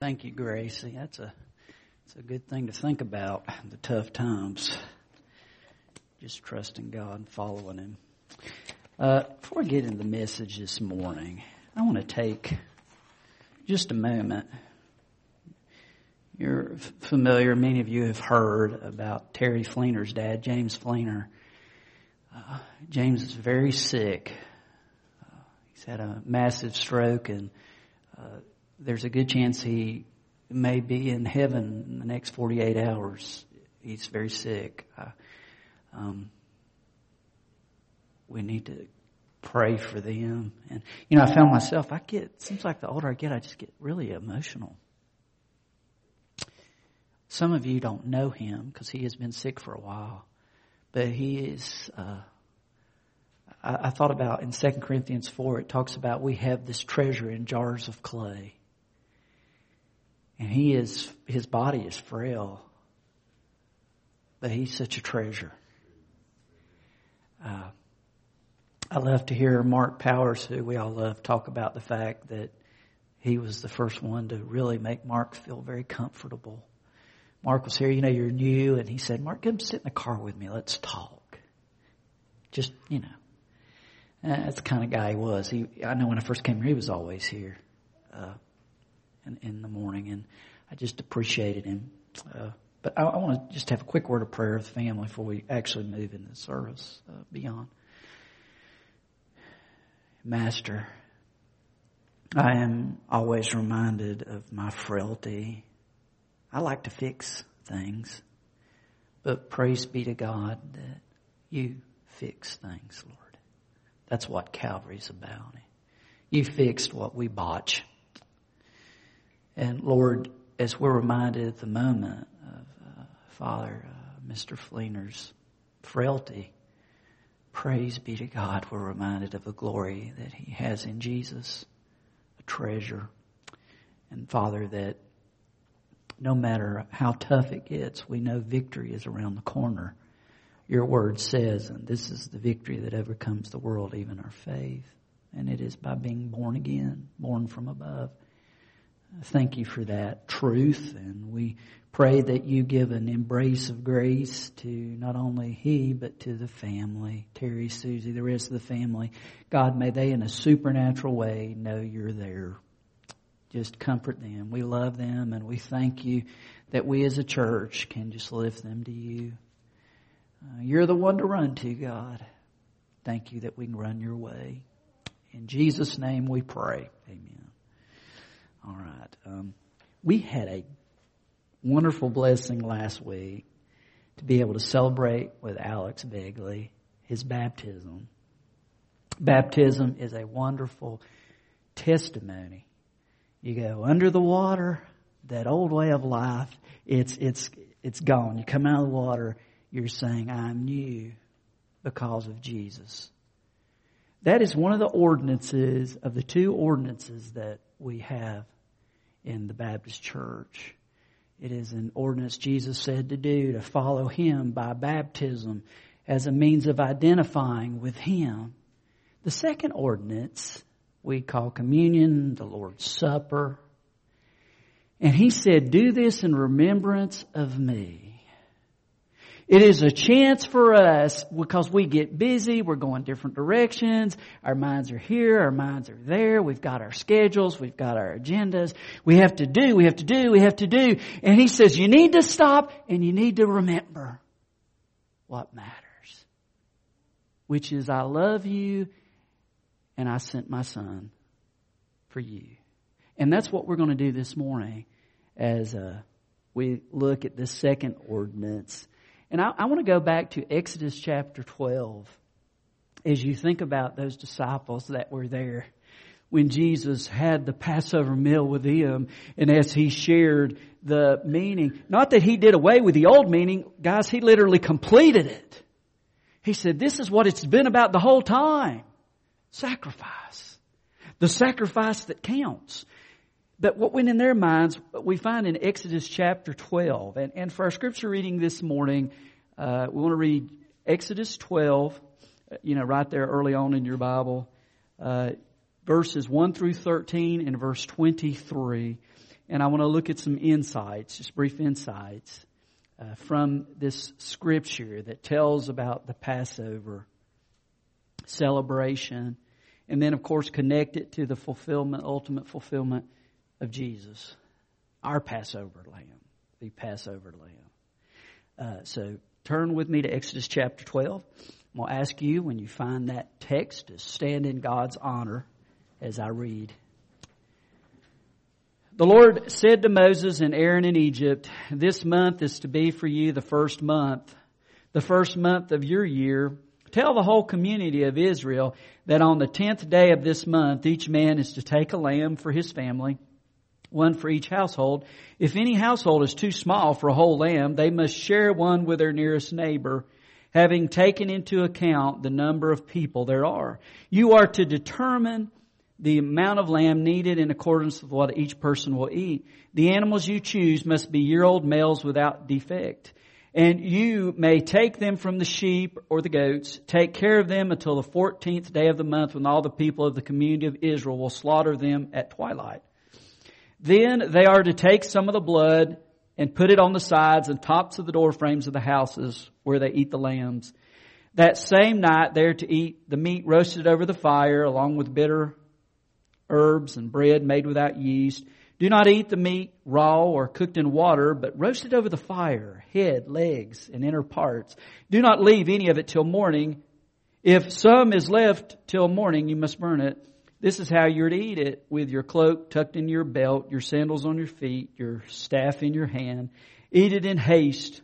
Thank you, Gracie. That's a it's a good thing to think about the tough times. Just trusting God and following Him. Uh, before I get into the message this morning, I want to take just a moment. You're familiar, many of you have heard about Terry Fleener's dad, James Fleener. Uh, James is very sick. Uh, he's had a massive stroke and uh, there's a good chance he may be in heaven in the next 48 hours. He's very sick. Um, we need to pray for them. And, you know, I found myself, I get, seems like the older I get, I just get really emotional. Some of you don't know him because he has been sick for a while, but he is, uh, I, I thought about in 2 Corinthians 4, it talks about we have this treasure in jars of clay. And he is, his body is frail, but he's such a treasure. Uh, I love to hear Mark Powers, who we all love, talk about the fact that he was the first one to really make Mark feel very comfortable. Mark was here, you know, you're new, and he said, Mark, come sit in the car with me, let's talk. Just, you know. That's the kind of guy he was. He, I know when I first came here, he was always here. Uh, in, in the morning, and I just appreciated him. Uh, but I, I want to just have a quick word of prayer of the family before we actually move into the service uh, beyond. Master, I am always reminded of my frailty. I like to fix things, but praise be to God that you fix things, Lord. That's what Calvary's about. You fixed what we botch. And Lord, as we're reminded at the moment of uh, Father uh, Mr. Fleener's frailty, praise be to God, we're reminded of the glory that He has in Jesus, a treasure. And Father, that no matter how tough it gets, we know victory is around the corner. Your word says, and this is the victory that overcomes the world, even our faith. And it is by being born again, born from above. Thank you for that truth, and we pray that you give an embrace of grace to not only he, but to the family, Terry, Susie, the rest of the family. God, may they in a supernatural way know you're there. Just comfort them. We love them, and we thank you that we as a church can just lift them to you. Uh, you're the one to run to, God. Thank you that we can run your way. In Jesus' name we pray. Amen. All right. Um, we had a wonderful blessing last week to be able to celebrate with Alex Begley his baptism. Baptism is a wonderful testimony. You go under the water, that old way of life, it's, it's, it's gone. You come out of the water, you're saying, I'm new because of Jesus. That is one of the ordinances of the two ordinances that we have in the Baptist church. It is an ordinance Jesus said to do to follow Him by baptism as a means of identifying with Him. The second ordinance we call communion, the Lord's Supper. And He said, do this in remembrance of me. It is a chance for us because we get busy, we're going different directions, our minds are here, our minds are there, we've got our schedules, we've got our agendas, we have to do, we have to do, we have to do. And he says you need to stop and you need to remember what matters. Which is I love you and I sent my son for you. And that's what we're going to do this morning as uh, we look at the second ordinance and I, I want to go back to Exodus chapter 12 as you think about those disciples that were there when Jesus had the Passover meal with them and as he shared the meaning, not that he did away with the old meaning, guys, he literally completed it. He said, this is what it's been about the whole time. Sacrifice. The sacrifice that counts. But what went in their minds, we find in Exodus chapter 12. And, and for our scripture reading this morning, uh, we want to read Exodus 12, uh, you know, right there early on in your Bible, uh, verses 1 through 13 and verse 23. and I want to look at some insights, just brief insights uh, from this scripture that tells about the Passover celebration, and then, of course, connect it to the fulfillment, ultimate fulfillment of Jesus, our Passover lamb, the Passover lamb. Uh, so turn with me to Exodus chapter 12. I'm going to ask you, when you find that text, to stand in God's honor as I read. The Lord said to Moses and Aaron in Egypt, This month is to be for you the first month, the first month of your year. Tell the whole community of Israel that on the tenth day of this month, each man is to take a lamb for his family, one for each household. If any household is too small for a whole lamb, they must share one with their nearest neighbor, having taken into account the number of people there are. You are to determine the amount of lamb needed in accordance with what each person will eat. The animals you choose must be year-old males without defect. And you may take them from the sheep or the goats, take care of them until the 14th day of the month when all the people of the community of Israel will slaughter them at twilight. Then they are to take some of the blood and put it on the sides and tops of the door frames of the houses where they eat the lambs. That same night they're to eat the meat roasted over the fire along with bitter herbs and bread made without yeast. Do not eat the meat raw or cooked in water, but roast it over the fire, head, legs, and inner parts. Do not leave any of it till morning. If some is left till morning, you must burn it. This is how you're to eat it, with your cloak tucked in your belt, your sandals on your feet, your staff in your hand. Eat it in haste.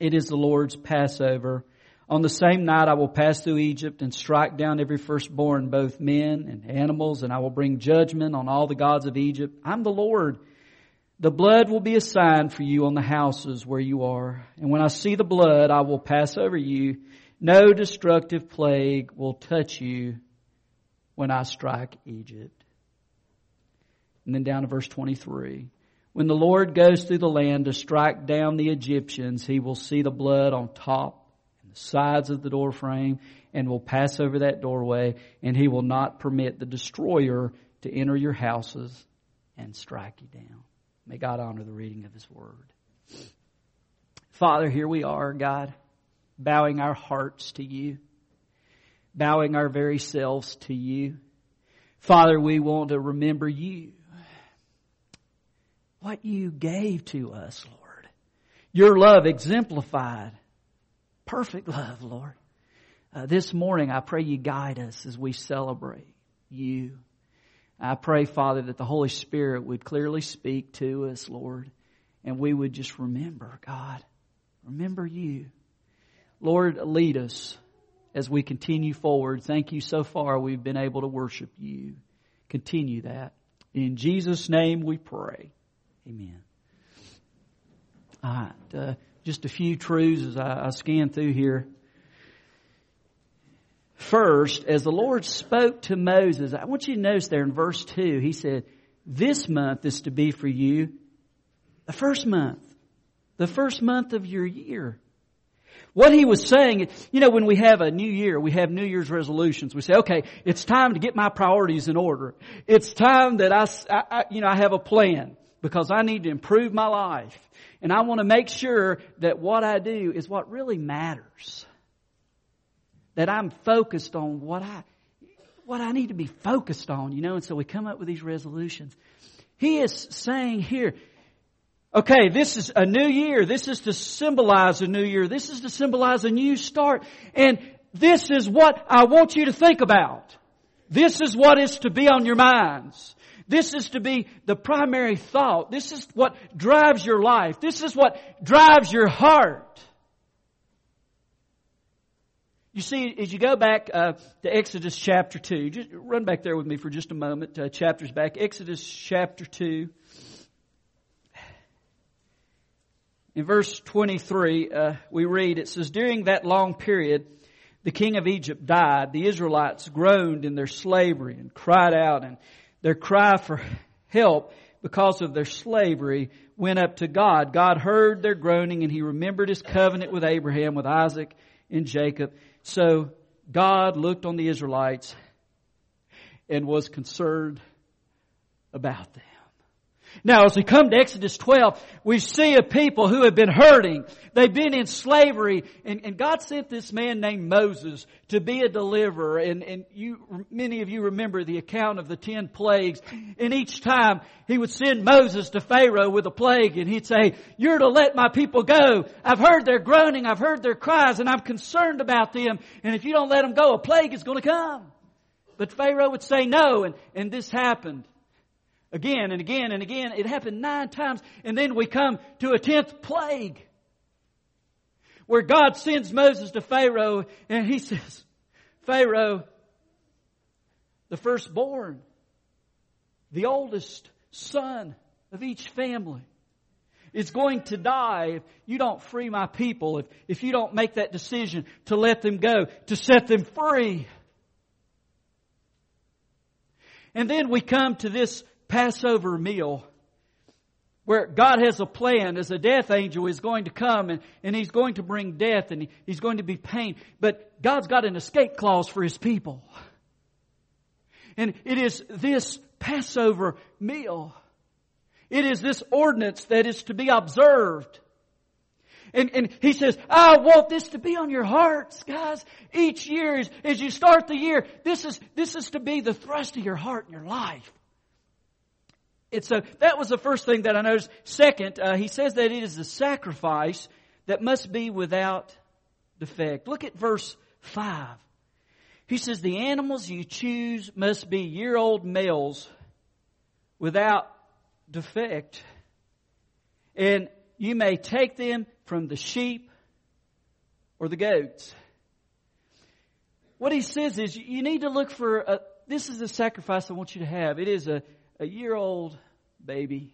It is the Lord's Passover. On the same night I will pass through Egypt and strike down every firstborn, both men and animals, and I will bring judgment on all the gods of Egypt. I'm the Lord. The blood will be a sign for you on the houses where you are. And when I see the blood, I will pass over you. No destructive plague will touch you when I strike Egypt. And then down to verse 23. When the Lord goes through the land to strike down the Egyptians, he will see the blood on top and the sides of the door frame and will pass over that doorway and he will not permit the destroyer to enter your houses and strike you down. May God honor the reading of his word. Father, here we are, God, bowing our hearts to you, bowing our very selves to you. Father, we want to remember you, what you gave to us, Lord. Your love exemplified perfect love, Lord. Uh, this morning, I pray you guide us as we celebrate you. I pray, Father, that the Holy Spirit would clearly speak to us, Lord, and we would just remember, God, remember you. Lord, lead us as we continue forward. Thank you so far we've been able to worship you. Continue that. In Jesus' name we pray. Amen. All right. Uh, just a few truths as I, I scan through here. First, as the Lord spoke to Moses, I want you to notice there in verse 2, he said, This month is to be for you the first month, the first month of your year. What he was saying, you know, when we have a new year, we have New Year's resolutions. We say, okay, it's time to get my priorities in order. It's time that I, I, you know, I have a plan because I need to improve my life. And I want to make sure that what I do is what really matters. That I'm focused on what I, what I need to be focused on, you know, and so we come up with these resolutions. He is saying here, okay, this is a new year. This is to symbolize a new year. This is to symbolize a new start. And this is what I want you to think about. This is what is to be on your minds. This is to be the primary thought. This is what drives your life. This is what drives your heart. You see, as you go back uh, to Exodus chapter 2, just run back there with me for just a moment, uh, chapters back. Exodus chapter 2. In verse 23, uh, we read, it says, During that long period, the king of Egypt died. The Israelites groaned in their slavery and cried out and their cry for help because of their slavery went up to God. God heard their groaning and he remembered his covenant with Abraham, with Isaac, and Jacob. So God looked on the Israelites and was concerned about them. Now, as we come to Exodus 12, we see a people who have been hurting. They've been in slavery, and, and God sent this man named Moses to be a deliverer. And, and you, many of you remember the account of the ten plagues. And each time he would send Moses to Pharaoh with a plague, and he'd say, "You're to let my people go. I've heard their groaning, I've heard their cries, and I'm concerned about them. And if you don't let them go, a plague is going to come." But Pharaoh would say no, and, and this happened. Again and again and again. It happened nine times. And then we come to a tenth plague. Where God sends Moses to Pharaoh and he says, Pharaoh, the firstborn, the oldest son of each family is going to die if you don't free my people, if, if you don't make that decision to let them go, to set them free. And then we come to this Passover meal where God has a plan as a death angel is going to come and, and he's going to bring death and he's going to be pain. But God's got an escape clause for his people. And it is this Passover meal. It is this ordinance that is to be observed. And, and he says, I want this to be on your hearts, guys. Each year, as, as you start the year, this is, this is to be the thrust of your heart and your life. And so that was the first thing that I noticed. Second, uh, he says that it is a sacrifice that must be without defect. Look at verse 5. He says, The animals you choose must be year old males without defect. And you may take them from the sheep or the goats. What he says is you need to look for a, this is a sacrifice I want you to have. It is a a year old baby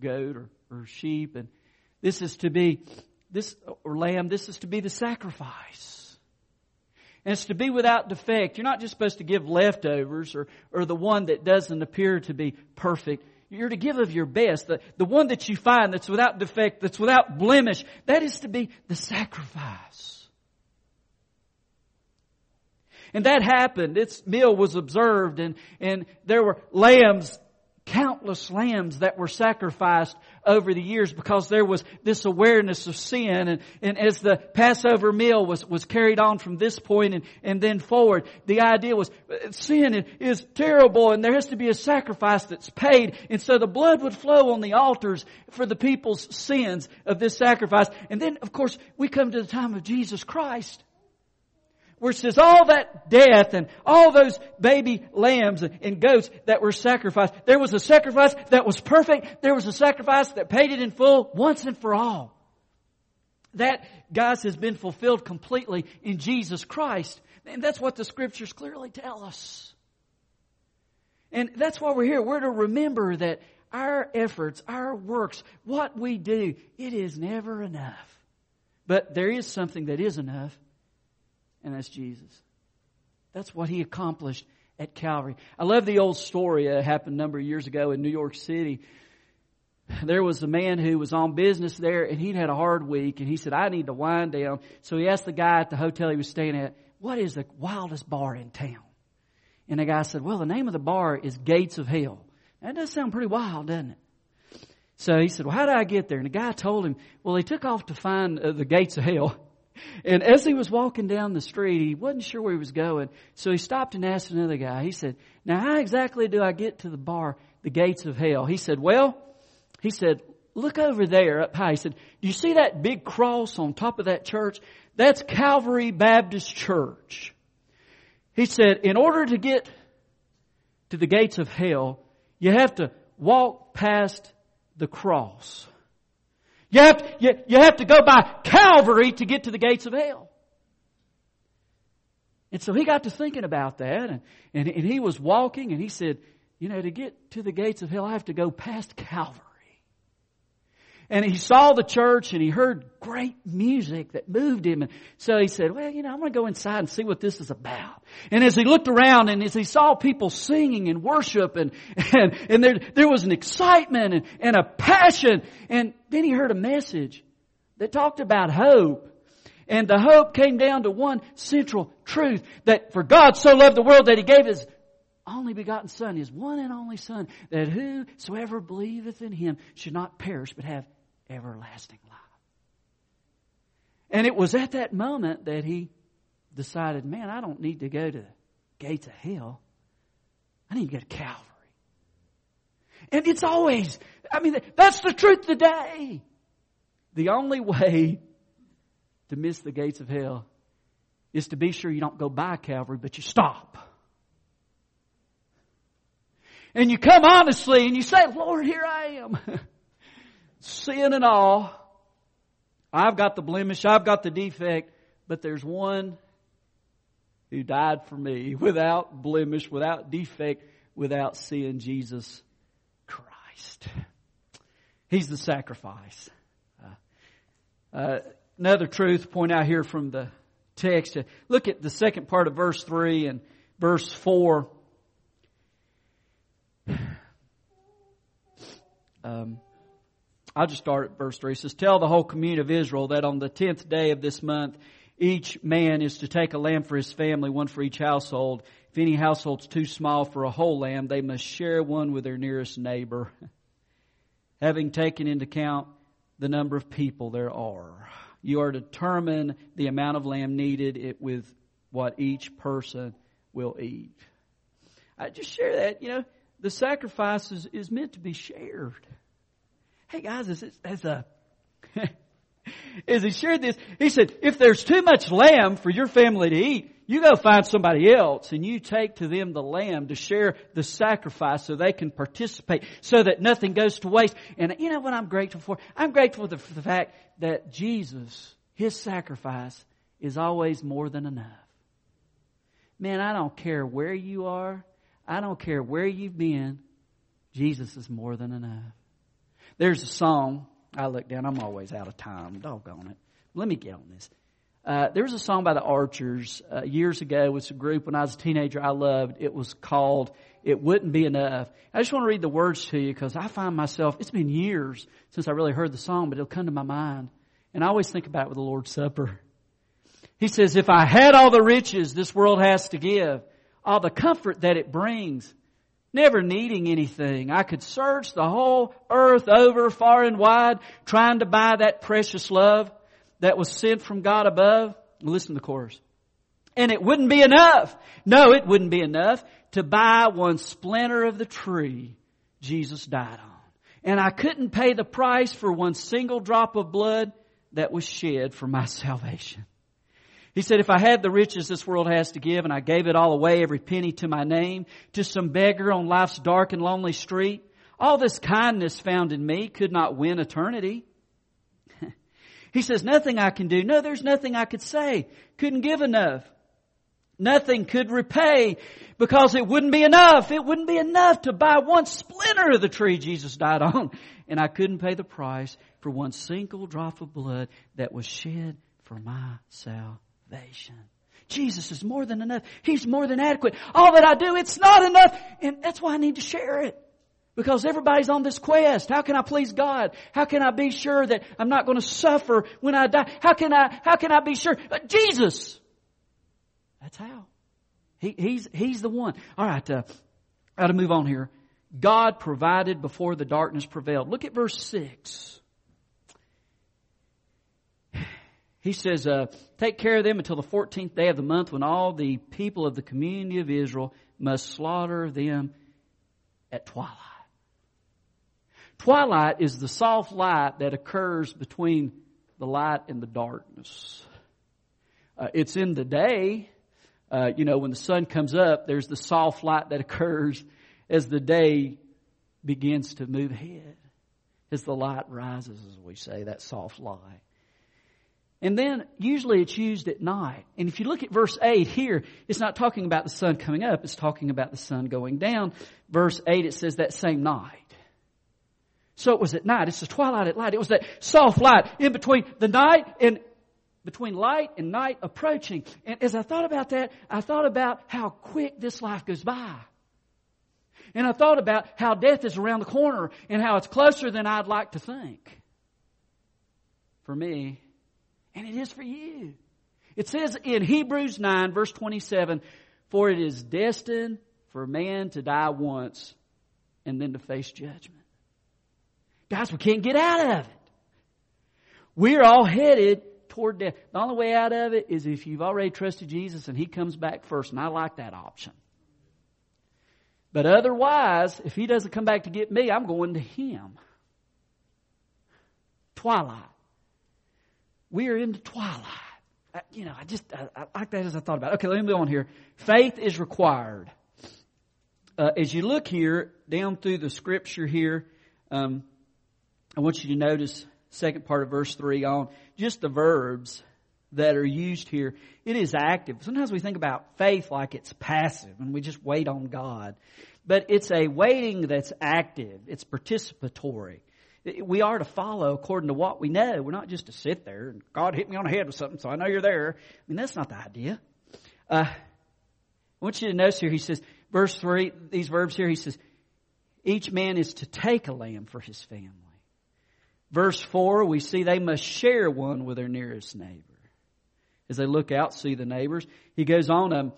goat or, or sheep, and this is to be this or lamb. This is to be the sacrifice. And it's to be without defect. You're not just supposed to give leftovers or, or the one that doesn't appear to be perfect. You're to give of your best. The, the one that you find that's without defect, that's without blemish, that is to be the sacrifice. And that happened. Its meal was observed and, and there were lambs countless lambs that were sacrificed over the years because there was this awareness of sin. And, and as the Passover meal was, was carried on from this point and, and then forward, the idea was uh, sin is terrible and there has to be a sacrifice that's paid. And so the blood would flow on the altars for the people's sins of this sacrifice. And then of course we come to the time of Jesus Christ where it says all that death and all those baby lambs and goats that were sacrificed. There was a sacrifice that was perfect. There was a sacrifice that paid it in full once and for all. That, guys, has been fulfilled completely in Jesus Christ. And that's what the scriptures clearly tell us. And that's why we're here. We're to remember that our efforts, our works, what we do, it is never enough. But there is something that is enough and that's Jesus. That's what he accomplished at Calvary. I love the old story that happened a number of years ago in New York City. There was a man who was on business there and he'd had a hard week and he said, I need to wind down. So he asked the guy at the hotel he was staying at, what is the wildest bar in town? And the guy said, well, the name of the bar is Gates of Hell. That does sound pretty wild, doesn't it? So he said, well, how did I get there? And the guy told him, well, he took off to find uh, the gates of hell. And as he was walking down the street, he wasn't sure where he was going. So he stopped and asked another guy. He said, now how exactly do I get to the bar, the gates of hell? He said, well, he said, look over there up high. He said, do you see that big cross on top of that church? That's Calvary Baptist Church. He said, in order to get to the gates of hell, you have to walk past the cross. You have, to, you, you have to go by Calvary to get to the gates of hell. And so he got to thinking about that, and, and, and he was walking, and he said, You know, to get to the gates of hell, I have to go past Calvary. And he saw the church and he heard great music that moved him. And so he said, well, you know, I'm going to go inside and see what this is about. And as he looked around and as he saw people singing and worship and, and, and there, there was an excitement and, and a passion. And then he heard a message that talked about hope. And the hope came down to one central truth that for God so loved the world that he gave his only begotten Son, His one and only Son, that whosoever believeth in Him should not perish but have everlasting life. And it was at that moment that he decided, man, I don't need to go to the gates of hell. I need to go to Calvary. And it's always, I mean, that's the truth today. The only way to miss the gates of hell is to be sure you don't go by Calvary, but you stop. And you come honestly and you say, Lord, here I am. Sin and all. I've got the blemish, I've got the defect, but there's one who died for me without blemish, without defect, without sin, Jesus Christ. He's the sacrifice. Uh, uh, another truth point out here from the text. Look at the second part of verse 3 and verse 4. Um, I'll just start at verse 3. It says, Tell the whole community of Israel that on the tenth day of this month, each man is to take a lamb for his family, one for each household. If any household's too small for a whole lamb, they must share one with their nearest neighbor, having taken into account the number of people there are. You are to determine the amount of lamb needed it with what each person will eat. I just share that, you know, the sacrifice is, is meant to be shared. Hey guys, as, a, as he shared this, he said, if there's too much lamb for your family to eat, you go find somebody else and you take to them the lamb to share the sacrifice so they can participate so that nothing goes to waste. And you know what I'm grateful for? I'm grateful for the fact that Jesus, His sacrifice is always more than enough. Man, I don't care where you are. I don't care where you've been. Jesus is more than enough. There's a song. I look down. I'm always out of time. Doggone it. Let me get on this. Uh, there was a song by the Archers uh, years ago. It was a group when I was a teenager I loved. It was called "It Wouldn't Be Enough." I just want to read the words to you because I find myself. It's been years since I really heard the song, but it'll come to my mind, and I always think about it with the Lord's Supper. He says, "If I had all the riches this world has to give, all the comfort that it brings, never needing anything. I could search the whole earth over far and wide trying to buy that precious love that was sent from God above. Listen to the chorus. And it wouldn't be enough. No, it wouldn't be enough to buy one splinter of the tree Jesus died on. And I couldn't pay the price for one single drop of blood that was shed for my salvation. He said, if I had the riches this world has to give and I gave it all away, every penny to my name, to some beggar on life's dark and lonely street, all this kindness found in me could not win eternity. he says, nothing I can do. No, there's nothing I could say. Couldn't give enough. Nothing could repay because it wouldn't be enough. It wouldn't be enough to buy one splinter of the tree Jesus died on. And I couldn't pay the price for one single drop of blood that was shed for my salvation salvation. Jesus is more than enough. He's more than adequate. All that I do, it's not enough. And that's why I need to share it. Because everybody's on this quest. How can I please God? How can I be sure that I'm not going to suffer when I die? How can I, how can I be sure? Uh, Jesus! That's how. He, he's, he's the one. Alright, uh, I got to move on here. God provided before the darkness prevailed. Look at verse 6. He says, uh, take care of them until the 14th day of the month when all the people of the community of Israel must slaughter them at twilight. Twilight is the soft light that occurs between the light and the darkness. Uh, it's in the day, uh, you know, when the sun comes up, there's the soft light that occurs as the day begins to move ahead. As the light rises, as we say, that soft light. And then usually it's used at night. And if you look at verse 8 here, it's not talking about the sun coming up, it's talking about the sun going down. Verse 8 it says that same night. So it was at night. It's the twilight at light. It was that soft light in between the night and between light and night approaching. And as I thought about that, I thought about how quick this life goes by. And I thought about how death is around the corner and how it's closer than I'd like to think. For me, and it is for you. It says in Hebrews 9 verse 27, for it is destined for man to die once and then to face judgment. Guys, we can't get out of it. We're all headed toward death. The only way out of it is if you've already trusted Jesus and He comes back first, and I like that option. But otherwise, if He doesn't come back to get me, I'm going to Him. Twilight. We are in the twilight. I, you know, I just, I, I, like that as I thought about it. Okay, let me move on here. Faith is required. Uh, as you look here, down through the scripture here, um, I want you to notice second part of verse 3 on just the verbs that are used here. It is active. Sometimes we think about faith like it's passive and we just wait on God. But it's a waiting that's active. It's participatory. We are to follow according to what we know. We're not just to sit there and God hit me on the head with something, so I know you're there. I mean, that's not the idea. Uh, I want you to notice here, he says, verse 3, these verbs here, he says, each man is to take a lamb for his family. Verse 4, we see they must share one with their nearest neighbor. As they look out, see the neighbors. He goes on, um,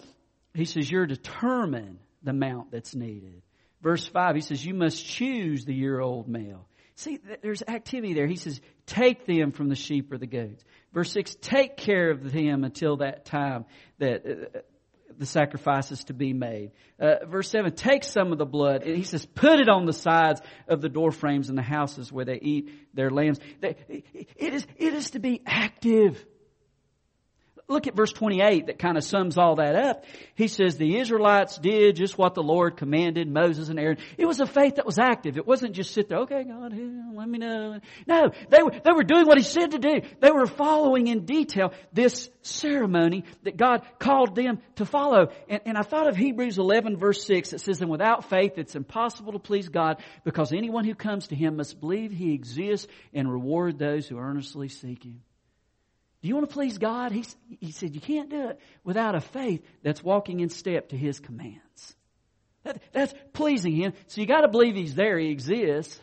he says, you're determine the amount that's needed. Verse 5, he says, you must choose the year old male. See, there's activity there. He says, take them from the sheep or the goats. Verse 6, take care of them until that time that uh, the sacrifice is to be made. Uh, verse 7, take some of the blood. And he says, put it on the sides of the door frames in the houses where they eat their lambs. It is, it is to be active look at verse 28 that kind of sums all that up. He says the Israelites did just what the Lord commanded Moses and Aaron. It was a faith that was active. It wasn't just sit there, okay, God, let me know. No, they were, they were doing what He said to do. They were following in detail this ceremony that God called them to follow. And, and I thought of Hebrews 11 verse 6. It says, and without faith it's impossible to please God because anyone who comes to Him must believe He exists and reward those who earnestly seek Him. Do you want to please God? He, he said, You can't do it without a faith that's walking in step to His commands. That, that's pleasing Him. So you got to believe He's there, He exists.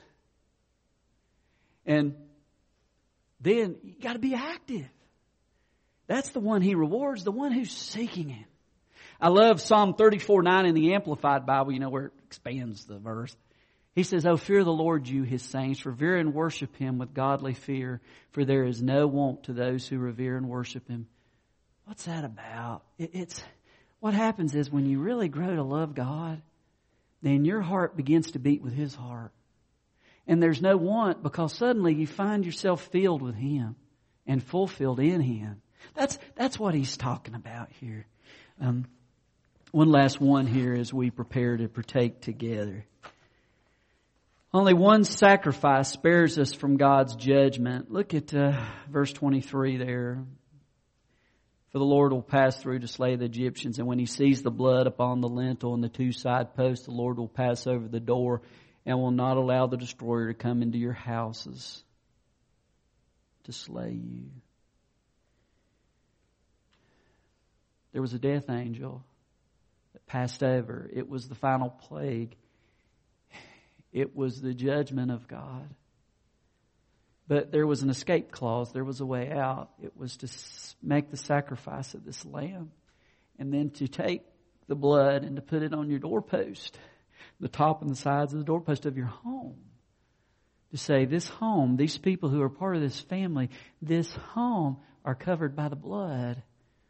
And then you got to be active. That's the one He rewards, the one who's seeking Him. I love Psalm 34 9 in the Amplified Bible, you know, where it expands the verse. He says, Oh, fear the Lord, you, his saints. Revere and worship him with godly fear, for there is no want to those who revere and worship him. What's that about? It's what happens is when you really grow to love God, then your heart begins to beat with his heart. And there's no want because suddenly you find yourself filled with him and fulfilled in him. That's, that's what he's talking about here. Um, one last one here as we prepare to partake together. Only one sacrifice spares us from God's judgment. Look at uh, verse 23 there. For the Lord will pass through to slay the Egyptians, and when he sees the blood upon the lintel and the two side posts, the Lord will pass over the door and will not allow the destroyer to come into your houses to slay you. There was a death angel that passed over. It was the final plague. It was the judgment of God. But there was an escape clause. There was a way out. It was to make the sacrifice of this lamb and then to take the blood and to put it on your doorpost, the top and the sides of the doorpost of your home. To say, this home, these people who are part of this family, this home are covered by the blood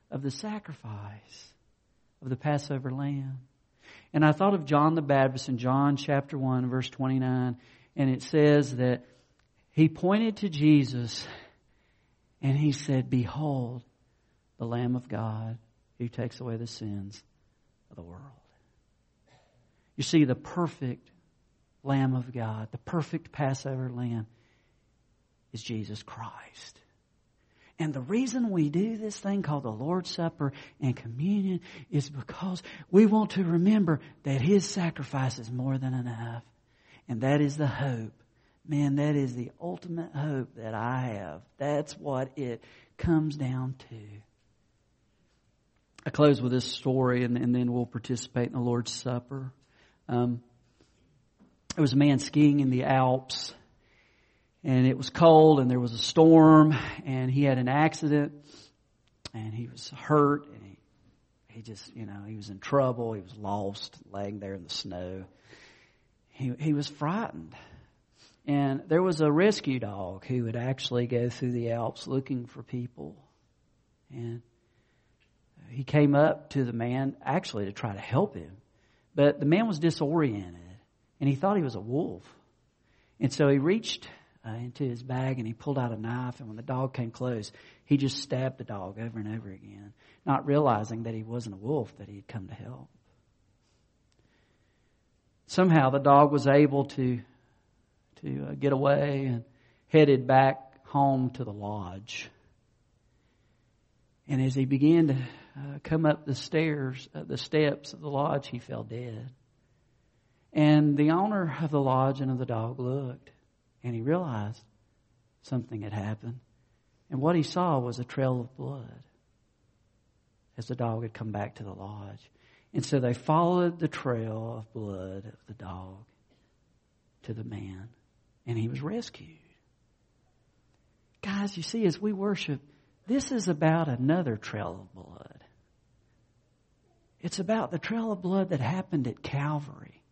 of the sacrifice of the Passover lamb. And I thought of John the Baptist in John chapter 1 verse 29 and it says that he pointed to Jesus and he said, behold the Lamb of God who takes away the sins of the world. You see the perfect Lamb of God, the perfect Passover Lamb is Jesus Christ. And the reason we do this thing called the Lord's Supper and communion is because we want to remember that His sacrifice is more than enough. And that is the hope. Man, that is the ultimate hope that I have. That's what it comes down to. I close with this story and, and then we'll participate in the Lord's Supper. Um, there was a man skiing in the Alps and it was cold and there was a storm and he had an accident and he was hurt and he, he just, you know, he was in trouble. He was lost, laying there in the snow. He, he was frightened. And there was a rescue dog who would actually go through the Alps looking for people. And he came up to the man actually to try to help him. But the man was disoriented and he thought he was a wolf. And so he reached uh, into his bag and he pulled out a knife. And when the dog came close, he just stabbed the dog over and over again, not realizing that he wasn't a wolf, that he had come to help. Somehow the dog was able to to uh, get away and headed back home to the lodge. And as he began to uh, come up the stairs, uh, the steps of the lodge, he fell dead. And the owner of the lodge and of the dog looked, and he realized something had happened. And what he saw was a trail of blood as the dog had come back to the lodge. And so they followed the trail of blood of the dog to the man, and he was rescued. Guys, you see, as we worship, this is about another trail of blood. It's about the trail of blood that happened at Calvary.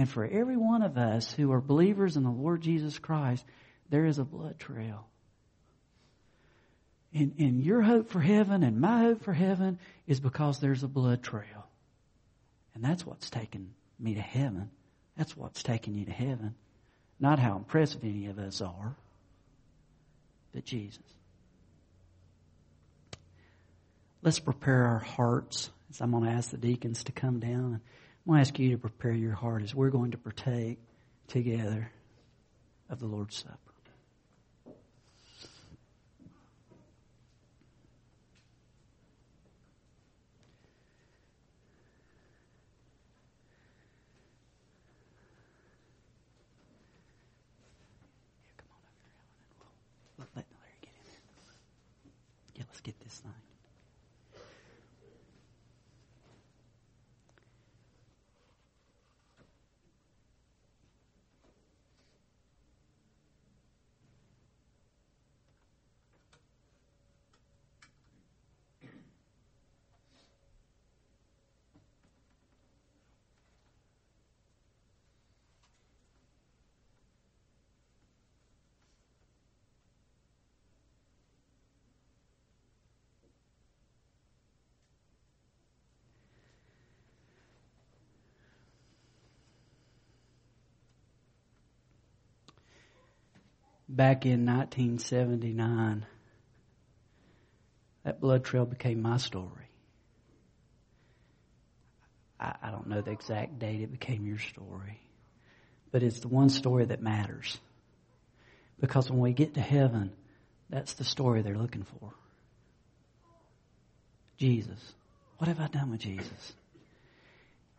And for every one of us who are believers in the Lord Jesus Christ, there is a blood trail. And, and your hope for heaven and my hope for heaven is because there's a blood trail. And that's what's taken me to heaven. That's what's taken you to heaven. Not how impressive any of us are, but Jesus. Let's prepare our hearts. As I'm going to ask the deacons to come down. I'm going to ask you to prepare your heart as we're going to partake together of the Lord's Supper. Here, come on over, Alan, and we'll, let Larry get in there. Yeah, let's get this thing. Back in 1979, that blood trail became my story. I, I, don't know the exact date it became your story, but it's the one story that matters. Because when we get to heaven, that's the story they're looking for. Jesus. What have I done with Jesus?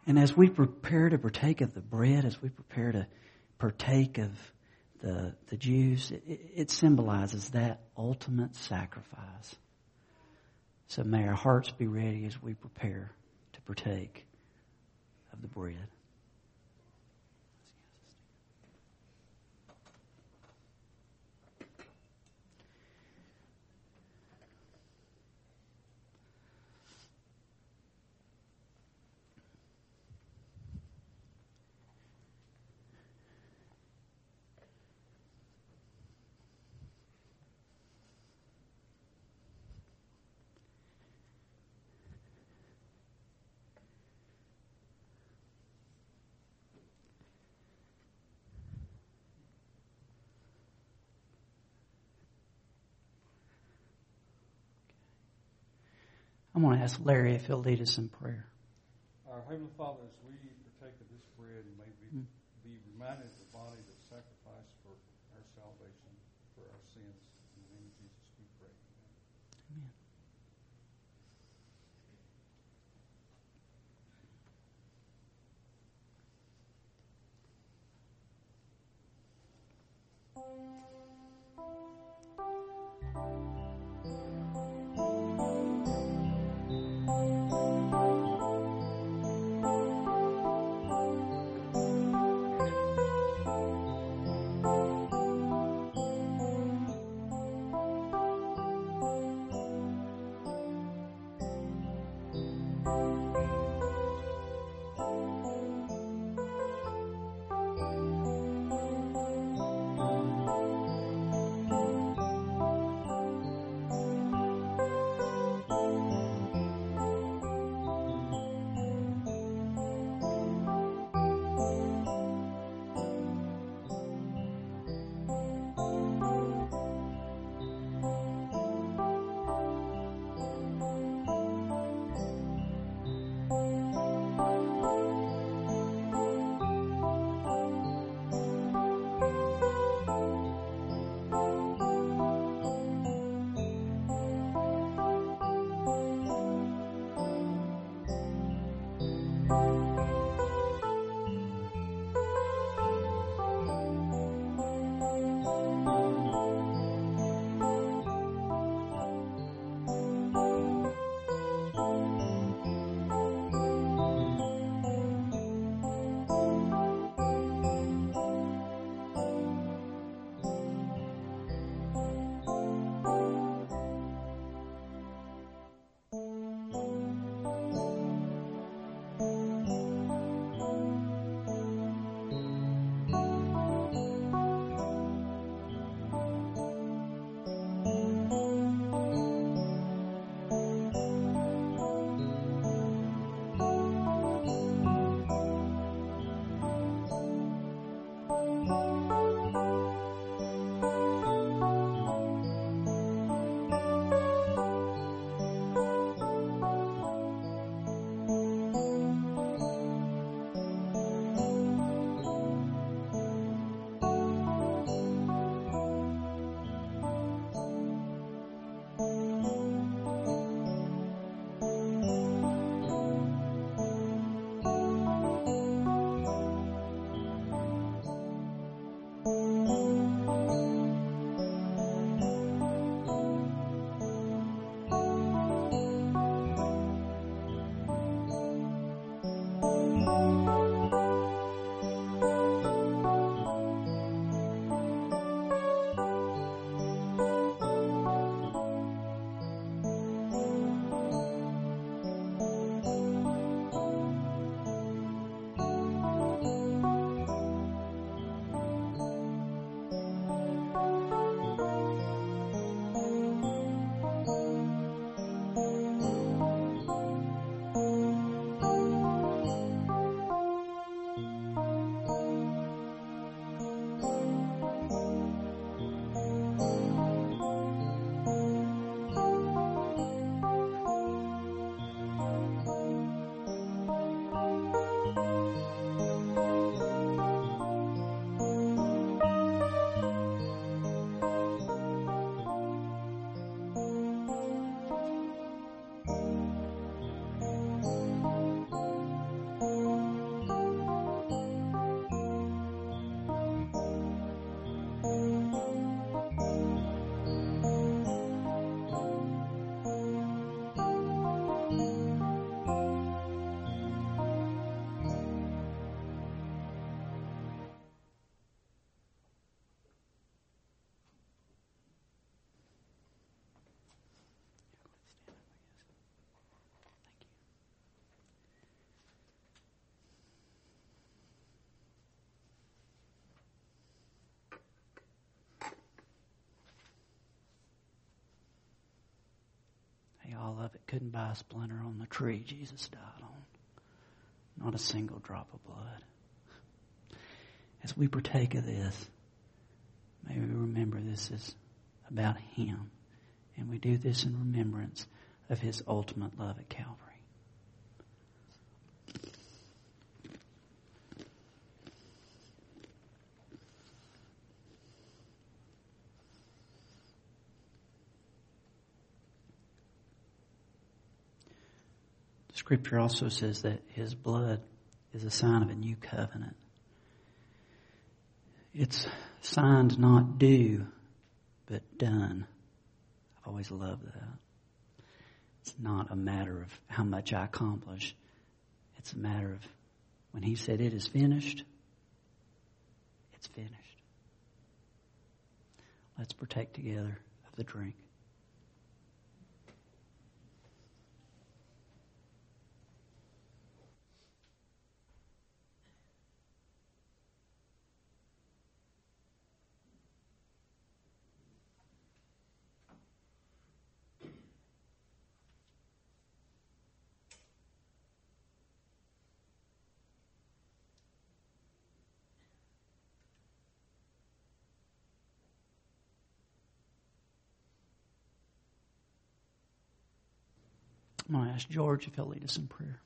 And as we prepare to partake of the bread, as we prepare to partake of the, the Jews, it, it symbolizes that ultimate sacrifice. So may our hearts be ready as we prepare to partake of the bread. I'm going to ask Larry if he'll lead us in prayer. Our Heavenly Father, as we partake of this bread and may be, be reminded of the body that sacrificed for our salvation, for our sins, in the name of Jesus we pray. Amen. Beloved, couldn't buy a splinter on the tree Jesus died on. Not a single drop of blood. As we partake of this, may we remember this is about Him. And we do this in remembrance of His ultimate love at Calvary. Scripture also says that his blood is a sign of a new covenant. It's signed not due, but done. I've always loved that. It's not a matter of how much I accomplish. It's a matter of when he said it is finished, it's finished. Let's partake together of the drink. I'm going to ask George if he'll lead us in prayer.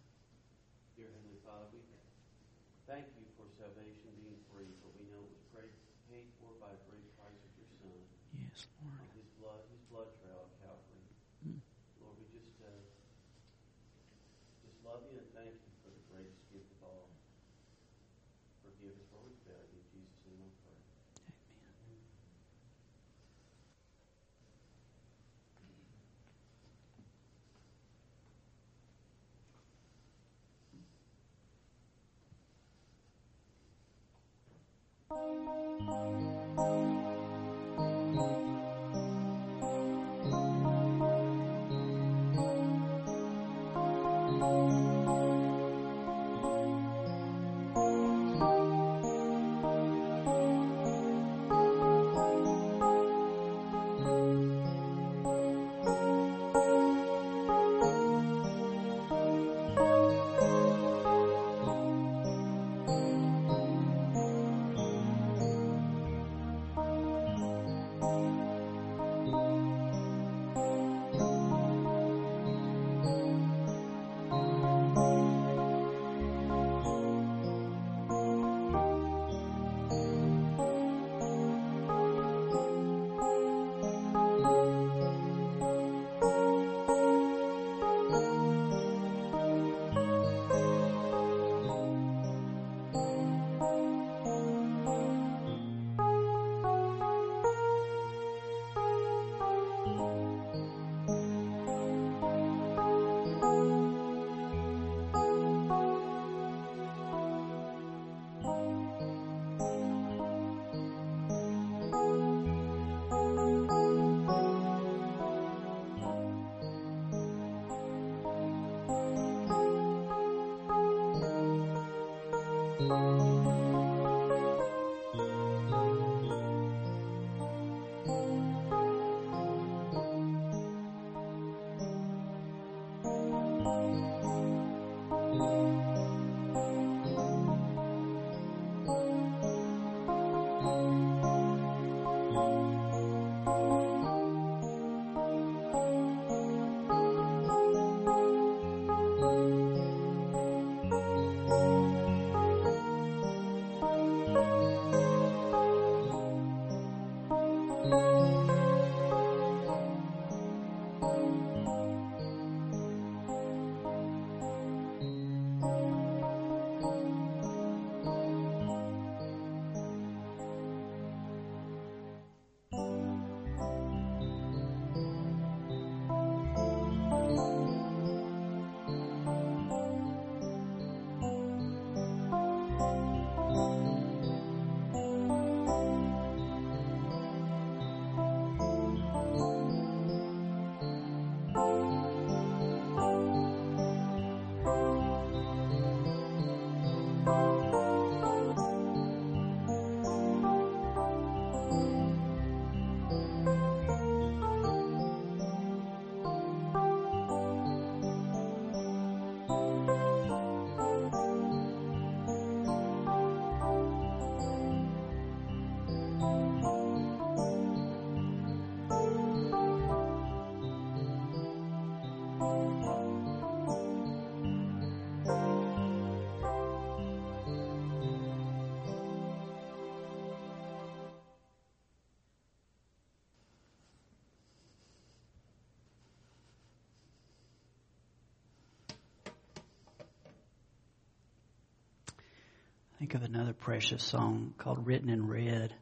Think of another precious song called Written in Red.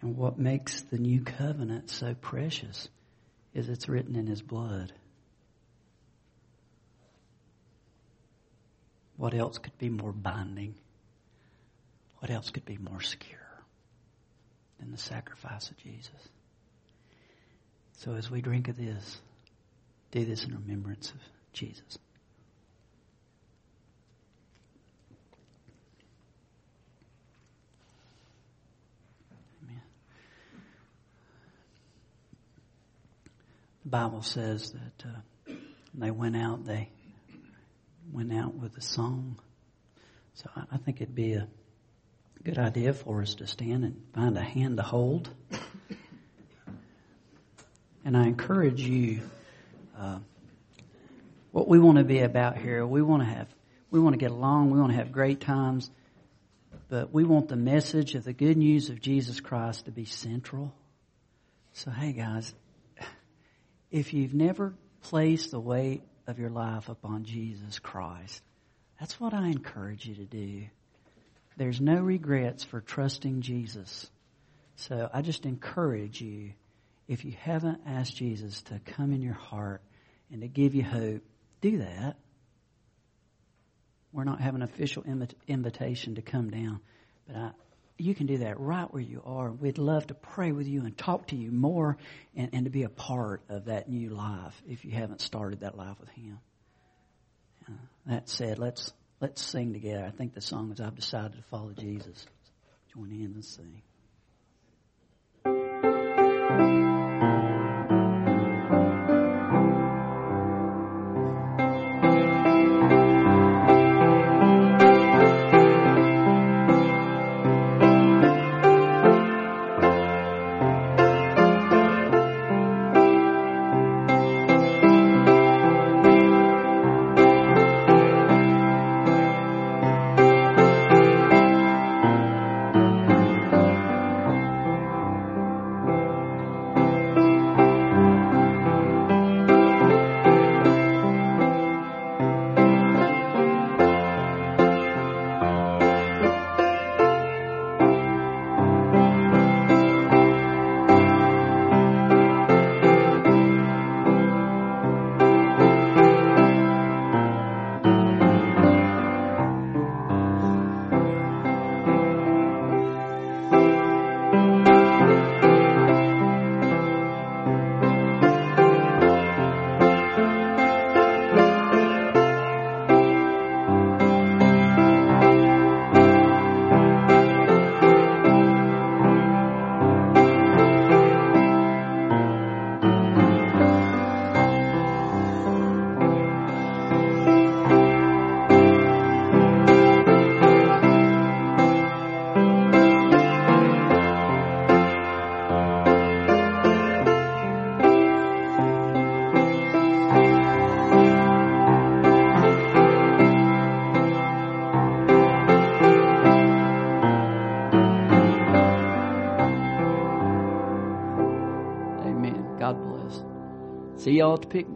And what makes the new covenant so precious is it's written in his blood. What else could be more binding? What else could be more secure than the sacrifice of Jesus? So as we drink of this, do this in remembrance of Jesus. The Bible says that uh, they went out, they went out with a song. So I, I think it'd be a good idea for us to stand and find a hand to hold. And I encourage you, uh, what we want to be about here, we want to have, we want to get along, we want to have great times, but we want the message of the good news of Jesus Christ to be central. So hey guys, if you've never placed the weight of your life upon Jesus Christ, that's what I encourage you to do. There's no regrets for trusting Jesus. So I just encourage you if you haven't asked Jesus to come in your heart and to give you hope, do that. We're not having an official invitation to come down, but I, you can do that right where you are. We'd love to pray with you and talk to you more and, and to be a part of that new life if you haven't started that life with Him. Uh, that said, let's let's sing together. I think the song is I've decided to follow Jesus. Join in and sing. Y'all at the picnic.